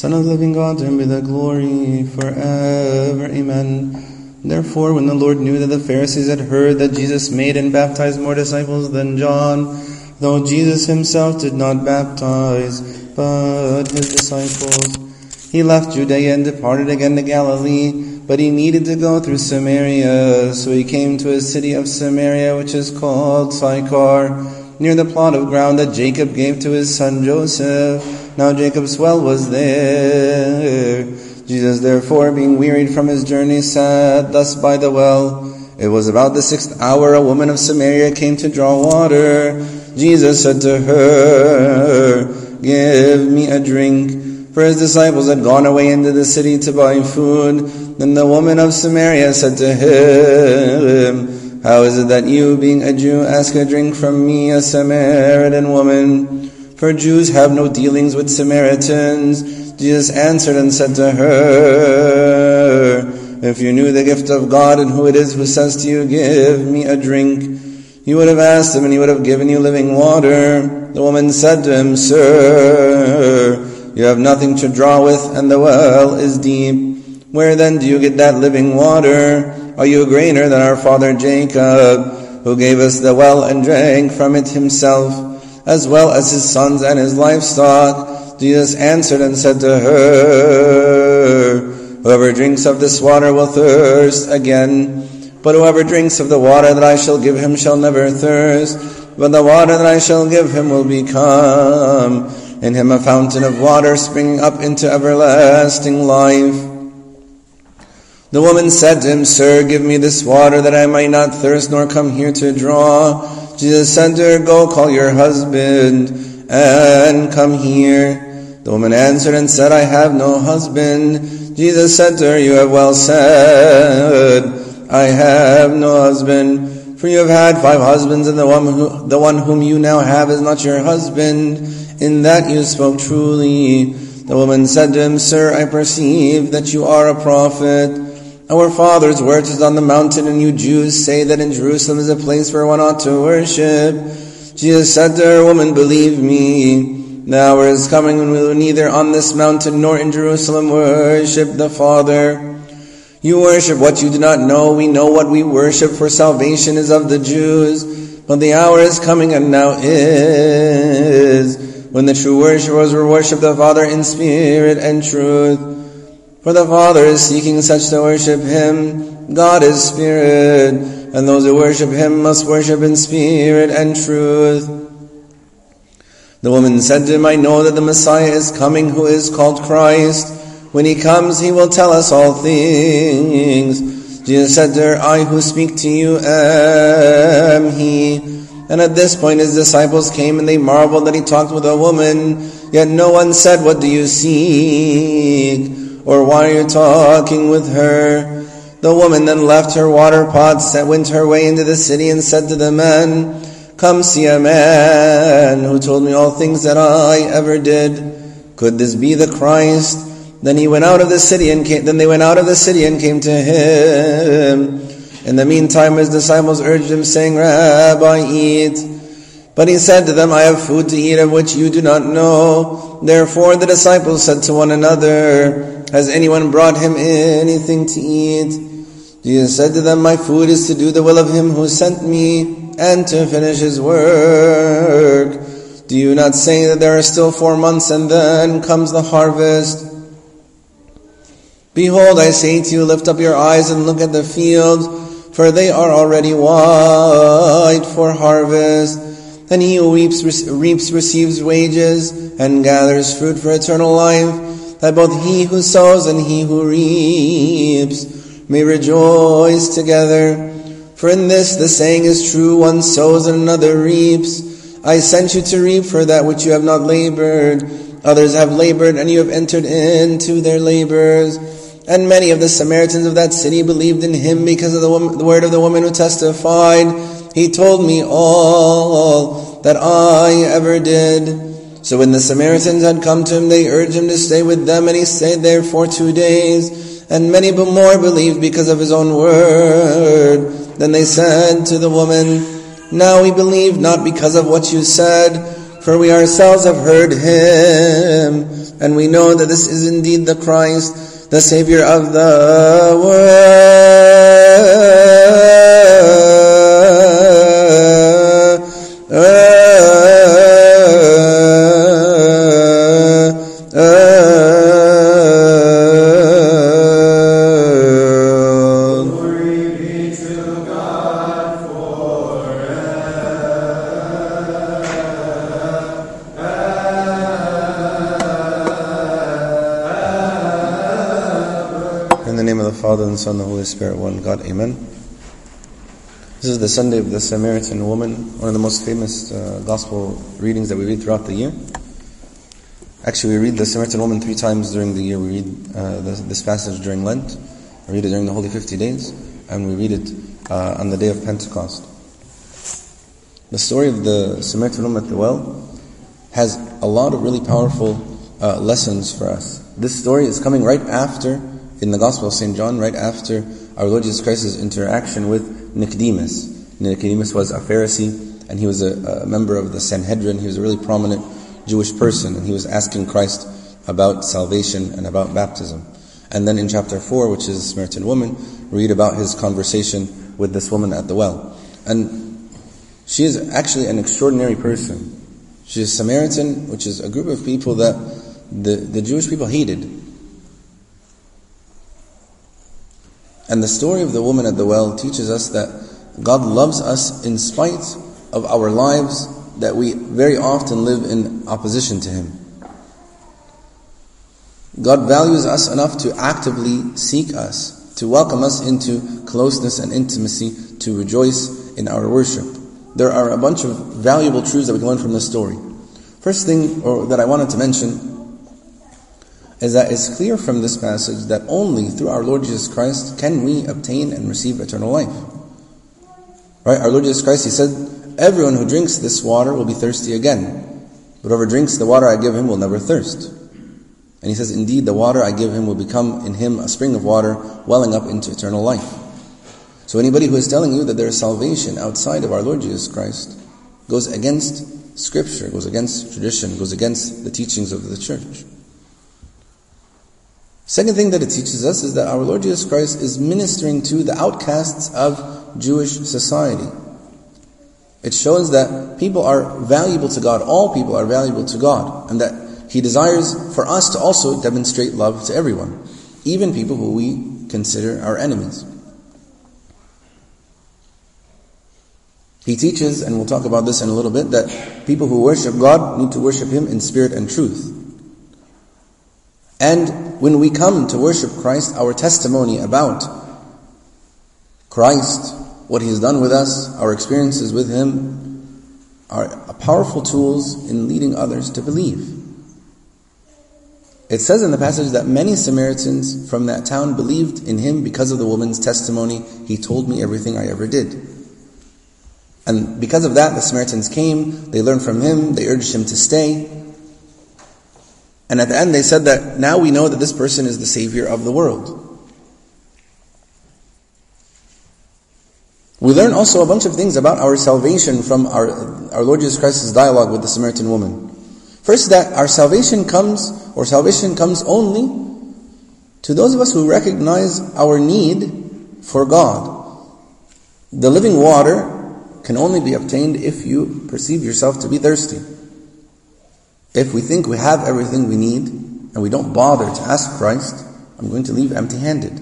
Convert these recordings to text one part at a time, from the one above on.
Son of the living God, to him be the glory forever. Amen. Therefore, when the Lord knew that the Pharisees had heard that Jesus made and baptized more disciples than John, though Jesus himself did not baptize, but his disciples, he left Judea and departed again to Galilee. But he needed to go through Samaria, so he came to a city of Samaria which is called Sychar, near the plot of ground that Jacob gave to his son Joseph. Now Jacob's well was there. Jesus therefore, being wearied from his journey, sat thus by the well. It was about the sixth hour, a woman of Samaria came to draw water. Jesus said to her, Give me a drink. For his disciples had gone away into the city to buy food. Then the woman of Samaria said to him, How is it that you, being a Jew, ask a drink from me, a Samaritan woman? For Jews have no dealings with Samaritans. Jesus answered and said to her, If you knew the gift of God and who it is who says to you, Give me a drink, you would have asked him and he would have given you living water. The woman said to him, Sir, you have nothing to draw with, and the well is deep. Where then do you get that living water? Are you greater than our father Jacob, who gave us the well and drank from it himself, as well as his sons and his livestock? Jesus answered and said to her, Whoever drinks of this water will thirst again. But whoever drinks of the water that I shall give him shall never thirst. But the water that I shall give him will become in him a fountain of water springing up into everlasting life. The woman said to him, Sir, give me this water that I might not thirst nor come here to draw. Jesus said to her, Go call your husband and come here. The woman answered and said, I have no husband. Jesus said to her, You have well said, I have no husband. For you have had five husbands, and the one, who, the one whom you now have is not your husband. In that you spoke truly. The woman said to him, Sir, I perceive that you are a prophet. Our fathers worshipped on the mountain, and you Jews say that in Jerusalem is a place where one ought to worship. Jesus said to her, Woman, believe me, the hour is coming when we will neither on this mountain nor in Jerusalem worship the Father. You worship what you do not know. We know what we worship, for salvation is of the Jews. But the hour is coming and now is when the true worshippers will worship the Father in spirit and truth. For the Father is seeking such to worship Him. God is spirit, and those who worship Him must worship in spirit and truth. The woman said to him, I know that the Messiah is coming who is called Christ. When he comes, he will tell us all things. Jesus said to her, I who speak to you am he. And at this point his disciples came and they marveled that he talked with a woman. Yet no one said, What do you seek? Or why are you talking with her? The woman then left her water pots, and went her way into the city and said to the men, Come see a man who told me all things that I ever did. Could this be the Christ? Then he went out of the city and came, then they went out of the city and came to him. In the meantime, his disciples urged him, saying, Rabbi, eat. But he said to them, I have food to eat of which you do not know. Therefore the disciples said to one another, Has anyone brought him anything to eat? Jesus said to them, My food is to do the will of him who sent me and to finish his work. Do you not say that there are still four months and then comes the harvest? Behold, I say to you, lift up your eyes and look at the fields for they are already white for harvest. And he who reaps, reaps receives wages and gathers fruit for eternal life, that both he who sows and he who reaps may rejoice together. For in this the saying is true, one sows and another reaps. I sent you to reap for that which you have not labored. Others have labored, and you have entered into their labors. And many of the Samaritans of that city believed in him because of the, woman, the word of the woman who testified, He told me all that I ever did. So when the Samaritans had come to him, they urged him to stay with them, and he stayed there for two days. And many more believed because of his own word. Then they said to the woman, Now we believe not because of what you said, for we ourselves have heard him, and we know that this is indeed the Christ, the Savior of the world. Father and Son and the Holy Spirit, one God. Amen. This is the Sunday of the Samaritan woman, one of the most famous uh, gospel readings that we read throughout the year. Actually, we read the Samaritan woman three times during the year. We read uh, this, this, passage during Lent, we read it during the Holy 50 days, and we read it uh, on the day of Pentecost. The story of the Samaritan woman at the well has a lot of really powerful uh, lessons for us. This story is coming right after in the Gospel of St. John, right after our Lord Jesus Christ's interaction with Nicodemus. Nicodemus was a Pharisee, and he was a, a member of the Sanhedrin. He was a really prominent Jewish person, and he was asking Christ about salvation and about baptism. And then in chapter 4, which is the Samaritan woman, read about his conversation with this woman at the well. And she is actually an extraordinary person. She is Samaritan, which is a group of people that the, the Jewish people hated. And the story of the woman at the well teaches us that God loves us in spite of our lives that we very often live in opposition to Him. God values us enough to actively seek us, to welcome us into closeness and intimacy, to rejoice in our worship. There are a bunch of valuable truths that we can learn from this story. First thing or, that I wanted to mention is that it's clear from this passage that only through our Lord Jesus Christ can we obtain and receive eternal life. Right? Our Lord Jesus Christ, He said, Everyone who drinks this water will be thirsty again. But whoever drinks the water I give him will never thirst. And He says, Indeed, the water I give him will become in him a spring of water welling up into eternal life. So anybody who is telling you that there is salvation outside of our Lord Jesus Christ goes against Scripture, goes against tradition, goes against the teachings of the church. Second thing that it teaches us is that our Lord Jesus Christ is ministering to the outcasts of Jewish society. It shows that people are valuable to God, all people are valuable to God, and that He desires for us to also demonstrate love to everyone, even people who we consider our enemies. He teaches, and we'll talk about this in a little bit, that people who worship God need to worship Him in spirit and truth. And when we come to worship Christ, our testimony about Christ, what He's done with us, our experiences with Him, are powerful tools in leading others to believe. It says in the passage that many Samaritans from that town believed in him because of the woman's testimony. He told me everything I ever did. And because of that, the Samaritans came, they learned from him, they urged him to stay. And at the end they said that now we know that this person is the Savior of the world. We learn also a bunch of things about our salvation from our, our Lord Jesus Christ's dialogue with the Samaritan woman. First, that our salvation comes, or salvation comes only to those of us who recognize our need for God. The living water can only be obtained if you perceive yourself to be thirsty. If we think we have everything we need and we don't bother to ask Christ, I'm going to leave empty handed.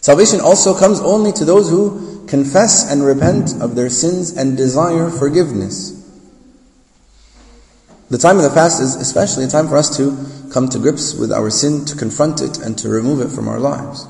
Salvation also comes only to those who confess and repent of their sins and desire forgiveness. The time of the fast is especially a time for us to come to grips with our sin, to confront it, and to remove it from our lives.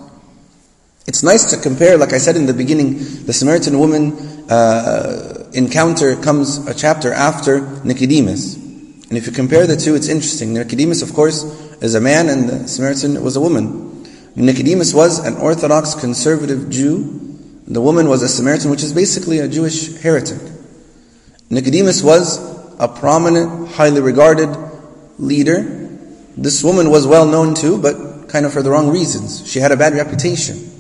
It's nice to compare, like I said in the beginning, the Samaritan woman uh, encounter comes a chapter after Nicodemus. And if you compare the two, it's interesting. Nicodemus, of course, is a man and the Samaritan was a woman. Nicodemus was an Orthodox conservative Jew. The woman was a Samaritan, which is basically a Jewish heretic. Nicodemus was a prominent, highly regarded leader. This woman was well known too, but kind of for the wrong reasons. She had a bad reputation.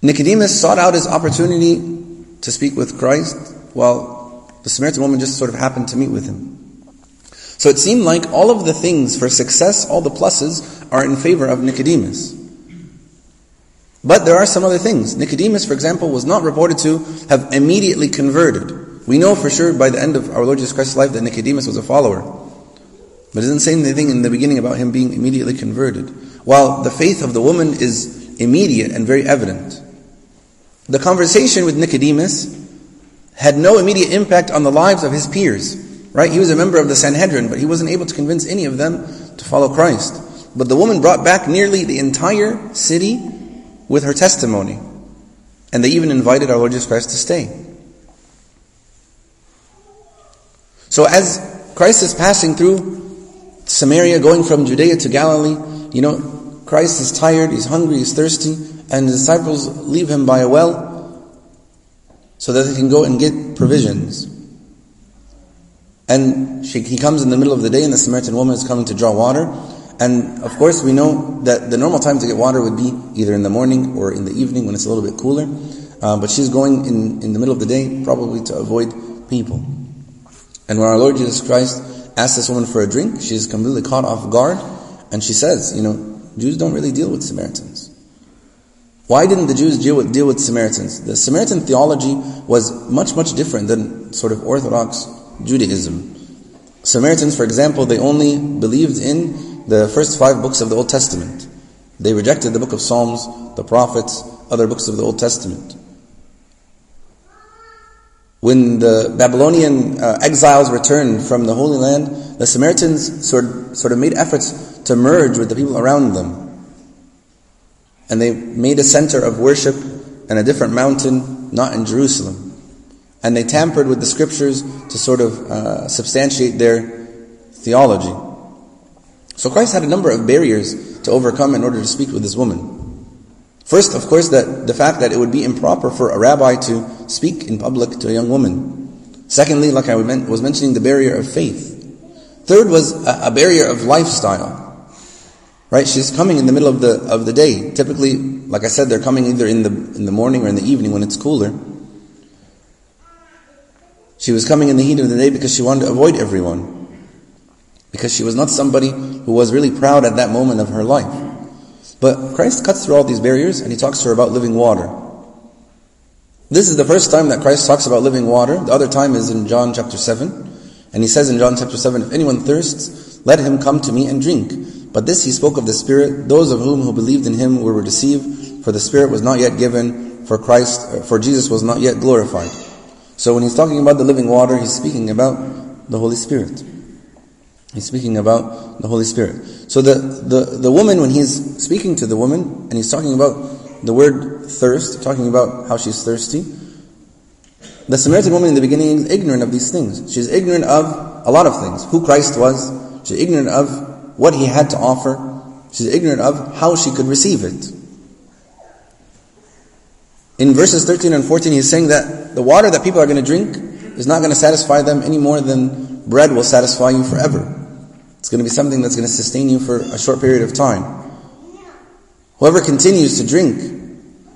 Nicodemus sought out his opportunity to speak with Christ, while the Samaritan woman just sort of happened to meet with him. So it seemed like all of the things for success, all the pluses, are in favor of Nicodemus. But there are some other things. Nicodemus, for example, was not reported to have immediately converted. We know for sure by the end of our Lord Jesus Christ's life that Nicodemus was a follower. But it doesn't say anything in the beginning about him being immediately converted. While the faith of the woman is immediate and very evident. The conversation with Nicodemus had no immediate impact on the lives of his peers. Right? He was a member of the Sanhedrin, but he wasn't able to convince any of them to follow Christ. But the woman brought back nearly the entire city with her testimony. And they even invited our Lord Jesus Christ to stay. So as Christ is passing through Samaria, going from Judea to Galilee, you know, Christ is tired, he's hungry, he's thirsty, and the disciples leave him by a well so that they can go and get provisions. And she, he comes in the middle of the day, and the Samaritan woman is coming to draw water. And of course, we know that the normal time to get water would be either in the morning or in the evening when it's a little bit cooler. Uh, but she's going in, in the middle of the day, probably to avoid people. And when our Lord Jesus Christ asks this woman for a drink, she's completely caught off guard, and she says, you know, Jews don't really deal with Samaritans. Why didn't the Jews deal with, deal with Samaritans? The Samaritan theology was much, much different than sort of Orthodox Judaism. Samaritans, for example, they only believed in the first five books of the Old Testament. They rejected the book of Psalms, the prophets, other books of the Old Testament. When the Babylonian uh, exiles returned from the Holy Land, the Samaritans sort, sort of made efforts to merge with the people around them. And they made a center of worship in a different mountain, not in Jerusalem and they tampered with the scriptures to sort of uh, substantiate their theology. So Christ had a number of barriers to overcome in order to speak with this woman. First, of course, that the fact that it would be improper for a rabbi to speak in public to a young woman. Secondly, like I was mentioning, the barrier of faith. Third was a barrier of lifestyle. Right? She's coming in the middle of the of the day. Typically, like I said, they're coming either in the in the morning or in the evening when it's cooler. She was coming in the heat of the day because she wanted to avoid everyone. Because she was not somebody who was really proud at that moment of her life. But Christ cuts through all these barriers and he talks to her about living water. This is the first time that Christ talks about living water. The other time is in John chapter 7. And he says in John chapter 7, If anyone thirsts, let him come to me and drink. But this he spoke of the Spirit, those of whom who believed in him were deceived, for the Spirit was not yet given, for Christ, uh, for Jesus was not yet glorified. So when he's talking about the living water, he's speaking about the Holy Spirit. He's speaking about the Holy Spirit. So the, the, the woman, when he's speaking to the woman, and he's talking about the word thirst, talking about how she's thirsty, the Samaritan woman in the beginning is ignorant of these things. She's ignorant of a lot of things. Who Christ was. She's ignorant of what he had to offer. She's ignorant of how she could receive it. In verses 13 and 14, he's saying that the water that people are going to drink is not going to satisfy them any more than bread will satisfy you forever. It's going to be something that's going to sustain you for a short period of time. Whoever continues to drink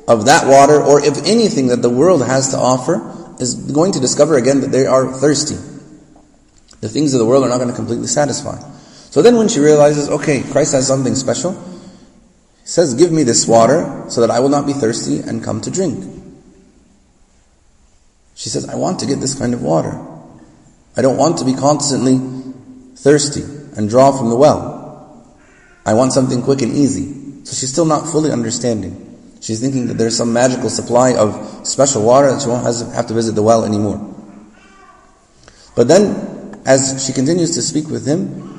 of that water, or if anything that the world has to offer, is going to discover again that they are thirsty. The things of the world are not going to completely satisfy. So then when she realizes, okay, Christ has something special, he says, Give me this water so that I will not be thirsty and come to drink. She says, I want to get this kind of water. I don't want to be constantly thirsty and draw from the well. I want something quick and easy. So she's still not fully understanding. She's thinking that there's some magical supply of special water that she won't have to visit the well anymore. But then, as she continues to speak with him,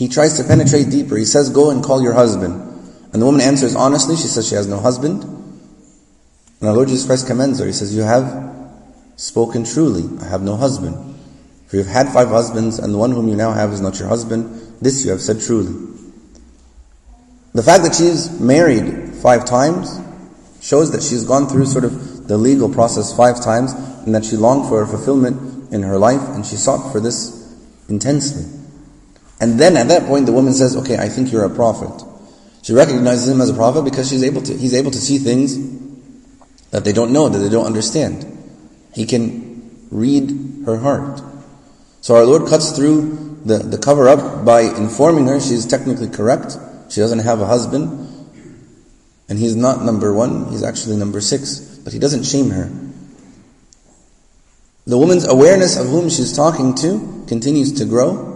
he tries to penetrate deeper. He says, Go and call your husband. And the woman answers honestly. She says she has no husband. And our Lord Jesus Christ commends her. He says, You have spoken truly. I have no husband. For you have had five husbands, and the one whom you now have is not your husband. This you have said truly. The fact that she's married five times shows that she's gone through sort of the legal process five times and that she longed for a fulfillment in her life and she sought for this intensely. And then at that point the woman says, okay, I think you're a prophet. She recognizes him as a prophet because she's able to, he's able to see things that they don't know, that they don't understand. He can read her heart. So our Lord cuts through the, the cover up by informing her she's technically correct. She doesn't have a husband. And he's not number one, he's actually number six. But he doesn't shame her. The woman's awareness of whom she's talking to continues to grow.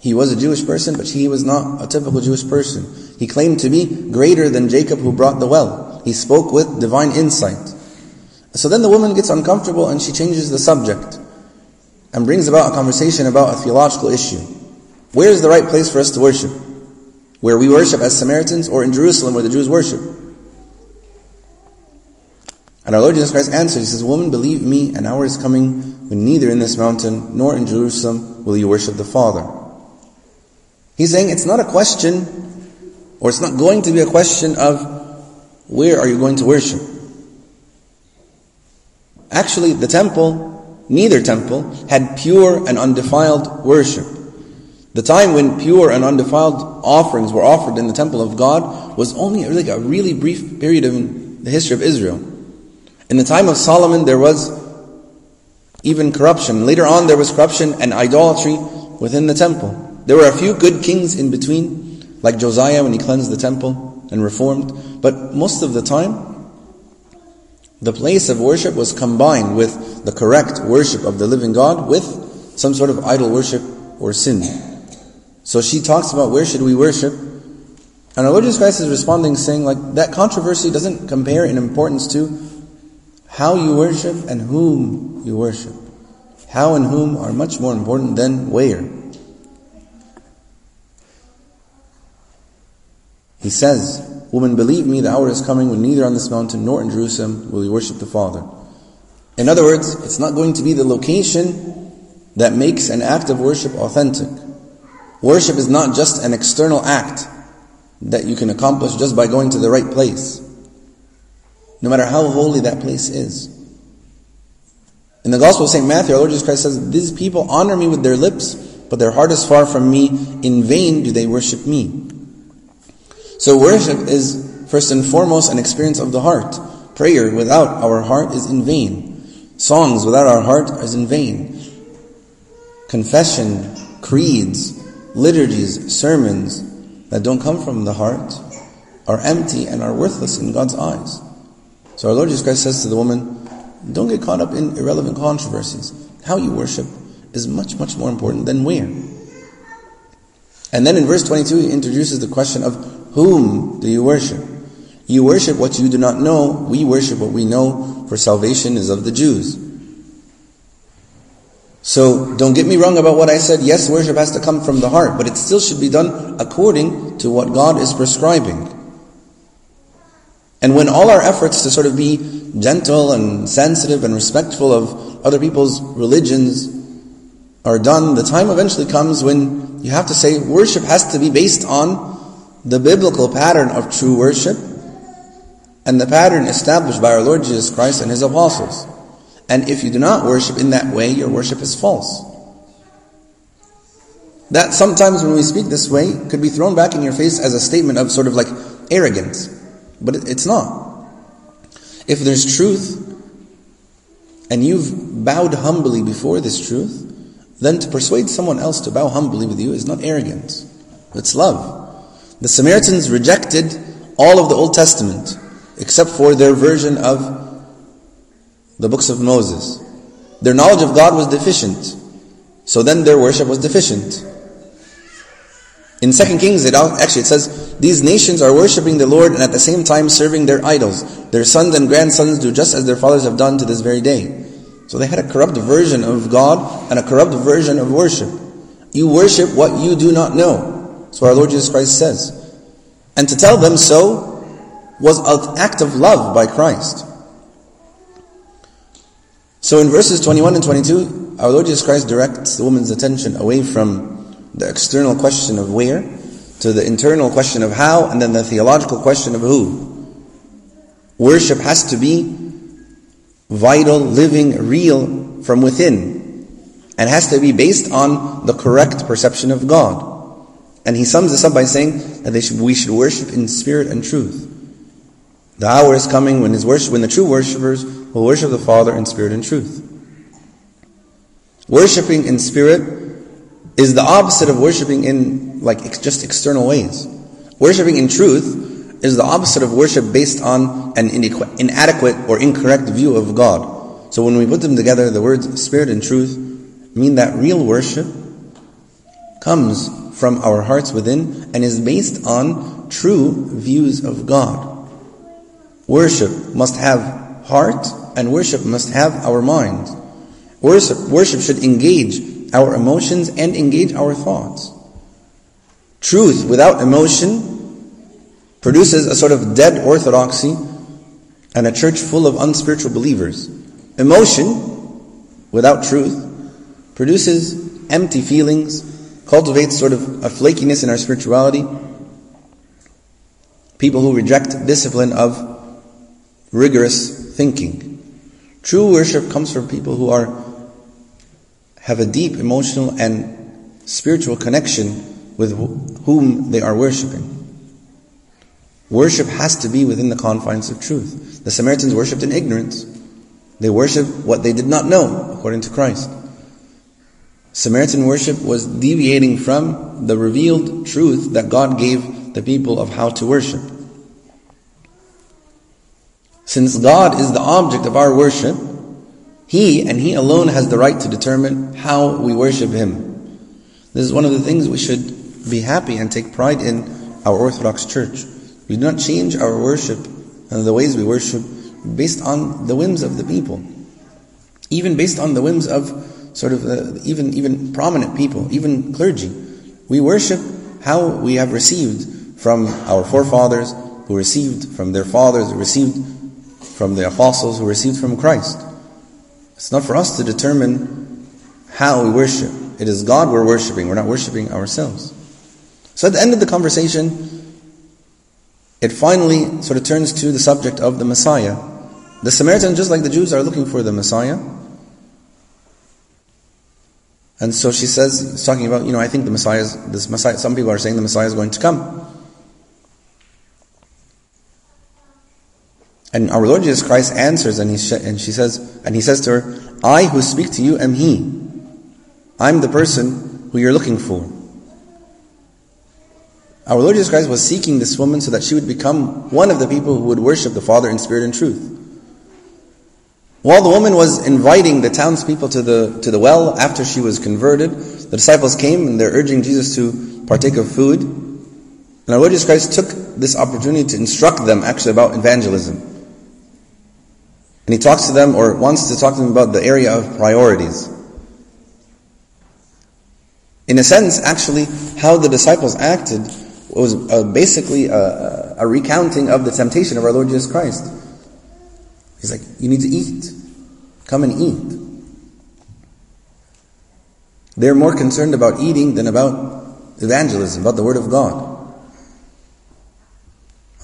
He was a Jewish person, but he was not a typical Jewish person. He claimed to be greater than Jacob who brought the well. He spoke with divine insight. So then the woman gets uncomfortable and she changes the subject and brings about a conversation about a theological issue. Where is the right place for us to worship? Where we worship as Samaritans or in Jerusalem where the Jews worship? And our Lord Jesus Christ answered, He says, Woman, believe me, an hour is coming when neither in this mountain nor in Jerusalem will you worship the Father. He's saying it's not a question, or it's not going to be a question of where are you going to worship. Actually, the temple, neither temple, had pure and undefiled worship. The time when pure and undefiled offerings were offered in the temple of God was only like a really brief period in the history of Israel. In the time of Solomon, there was even corruption. Later on, there was corruption and idolatry within the temple. There were a few good kings in between, like Josiah when he cleansed the temple and reformed. But most of the time, the place of worship was combined with the correct worship of the living God with some sort of idol worship or sin. So she talks about where should we worship. And our Lord Jesus Christ is responding saying like that controversy doesn't compare in importance to how you worship and whom you worship. How and whom are much more important than where. He says, Woman, believe me, the hour is coming when neither on this mountain nor in Jerusalem will you worship the Father. In other words, it's not going to be the location that makes an act of worship authentic. Worship is not just an external act that you can accomplish just by going to the right place. No matter how holy that place is. In the Gospel of St. Matthew, our Lord Jesus Christ says, These people honor me with their lips, but their heart is far from me. In vain do they worship me. So worship is first and foremost an experience of the heart. Prayer without our heart is in vain. Songs without our heart is in vain. Confession, creeds, liturgies, sermons that don't come from the heart are empty and are worthless in God's eyes. So our Lord Jesus Christ says to the woman, don't get caught up in irrelevant controversies. How you worship is much, much more important than where. And then in verse 22 he introduces the question of whom do you worship? You worship what you do not know. We worship what we know, for salvation is of the Jews. So don't get me wrong about what I said. Yes, worship has to come from the heart, but it still should be done according to what God is prescribing. And when all our efforts to sort of be gentle and sensitive and respectful of other people's religions are done, the time eventually comes when you have to say worship has to be based on the biblical pattern of true worship and the pattern established by our Lord Jesus Christ and His apostles. And if you do not worship in that way, your worship is false. That sometimes when we speak this way could be thrown back in your face as a statement of sort of like arrogance. But it's not. If there's truth, and you've bowed humbly before this truth, then to persuade someone else to bow humbly with you is not arrogance. It's love. The Samaritans rejected all of the Old Testament except for their version of the books of Moses. Their knowledge of God was deficient. So then their worship was deficient. In 2 Kings, it actually it says, These nations are worshipping the Lord and at the same time serving their idols. Their sons and grandsons do just as their fathers have done to this very day. So they had a corrupt version of God and a corrupt version of worship. You worship what you do not know. So our Lord Jesus Christ says. And to tell them so was an act of love by Christ. So in verses 21 and 22, our Lord Jesus Christ directs the woman's attention away from the external question of where to the internal question of how and then the theological question of who. Worship has to be vital, living, real from within. And has to be based on the correct perception of God. And he sums this up by saying that should, we should worship in spirit and truth. The hour is coming when, his worship, when the true worshippers will worship the Father in spirit and truth. Worshipping in spirit is the opposite of worshipping in like just external ways. Worshipping in truth is the opposite of worship based on an inadequate or incorrect view of God. So when we put them together, the words spirit and truth mean that real worship comes from our hearts within and is based on true views of God. Worship must have heart and worship must have our mind. Worship, worship should engage our emotions and engage our thoughts. Truth without emotion produces a sort of dead orthodoxy and a church full of unspiritual believers. Emotion without truth produces empty feelings, cultivates sort of a flakiness in our spirituality. People who reject discipline of rigorous thinking. True worship comes from people who are have a deep emotional and spiritual connection with whom they are worshiping. Worship has to be within the confines of truth. The Samaritans worshipped in ignorance. They worshipped what they did not know, according to Christ. Samaritan worship was deviating from the revealed truth that God gave the people of how to worship. Since God is the object of our worship, He and He alone has the right to determine how we worship Him. This is one of the things we should be happy and take pride in our Orthodox Church. We do not change our worship and the ways we worship based on the whims of the people. Even based on the whims of sort of uh, even, even prominent people, even clergy. We worship how we have received from our forefathers, who received from their fathers, who received from the apostles who received from Christ. It's not for us to determine how we worship. It is God we're worshiping. We're not worshiping ourselves. So at the end of the conversation, it finally sort of turns to the subject of the Messiah. The Samaritans, just like the Jews, are looking for the Messiah. And so she says, talking about, you know, I think the Messiah is, this Messiah, some people are saying the Messiah is going to come. And our Lord Jesus Christ answers and, he and she says, and he says to her, I who speak to you am he. I'm the person who you're looking for. Our Lord Jesus Christ was seeking this woman so that she would become one of the people who would worship the Father in spirit and truth. While the woman was inviting the townspeople to the, to the well after she was converted, the disciples came and they're urging Jesus to partake of food. And our Lord Jesus Christ took this opportunity to instruct them actually about evangelism. And he talks to them, or wants to talk to them about the area of priorities. In a sense, actually, how the disciples acted was uh, basically a, a recounting of the temptation of our Lord Jesus Christ. He's like, you need to eat. Come and eat. They're more concerned about eating than about evangelism, about the Word of God.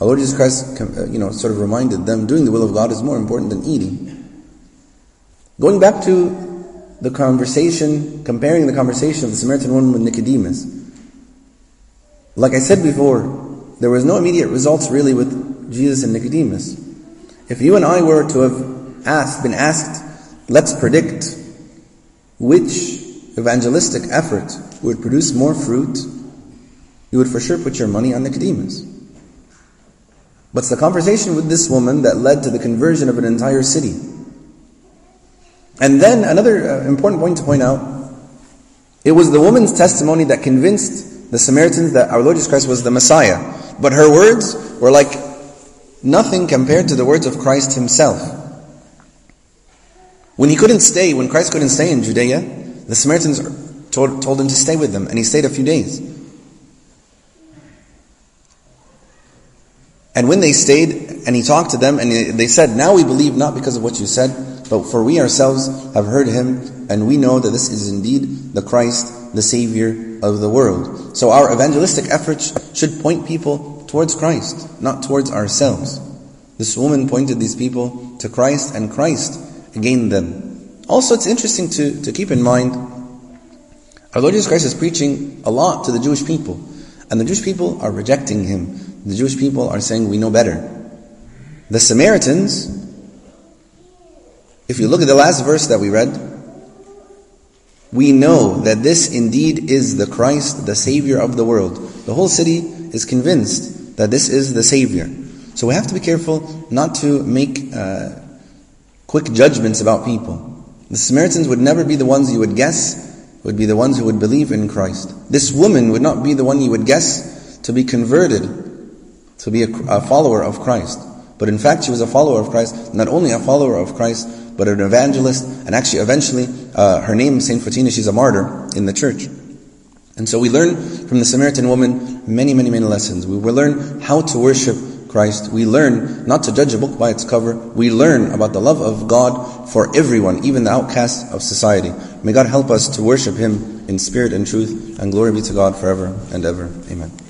Our Lord Jesus Christ, uh, you know, sort of reminded them doing the will of God is more important than eating. Going back to the conversation, comparing the conversation of the Samaritan woman with Nicodemus. Like I said before, there was no immediate results really with Jesus and Nicodemus. If you and I were to have asked, been asked, let's predict which evangelistic effort would produce more fruit, you would for sure put your money on Nicodemus. But it's the conversation with this woman that led to the conversion of an entire city. And then another uh, important point to point out, it was the woman's testimony that convinced the Samaritans that our Lord Jesus Christ was the Messiah. But her words were like nothing compared to the words of Christ himself. When he couldn't stay, when Christ couldn't stay in Judea, the Samaritans told, told him to stay with them, and he stayed a few days. And when they stayed and he talked to them and they said, Now we believe not because of what you said, but for we ourselves have heard him and we know that this is indeed the Christ, the Savior of the world. So our evangelistic efforts should point people towards Christ, not towards ourselves. This woman pointed these people to Christ and Christ gain them. Also, it's interesting to, to keep in mind, our Lord Jesus Christ is preaching a lot to the Jewish people. And the Jewish people are rejecting him. The Jewish people are saying, we know better. The Samaritans, if you look at the last verse that we read, we know that this indeed is the Christ, the Savior of the world. The whole city is convinced that this is the Savior. So we have to be careful not to make uh, quick judgments about people. The Samaritans would never be the ones you would guess would be the ones who would believe in Christ. This woman would not be the one you would guess to be converted, to be a, a follower of Christ. But in fact, she was a follower of Christ, not only a follower of Christ, but an evangelist, and actually eventually, uh, her name, Saint Photina, she's a martyr in the church. And so we learn from the Samaritan woman many, many, many lessons. We will learn how to worship Christ. We learn not to judge a book by its cover. We learn about the love of God for everyone, even the outcasts of society. May God help us to worship Him in spirit and truth, and glory be to God forever and ever. Amen.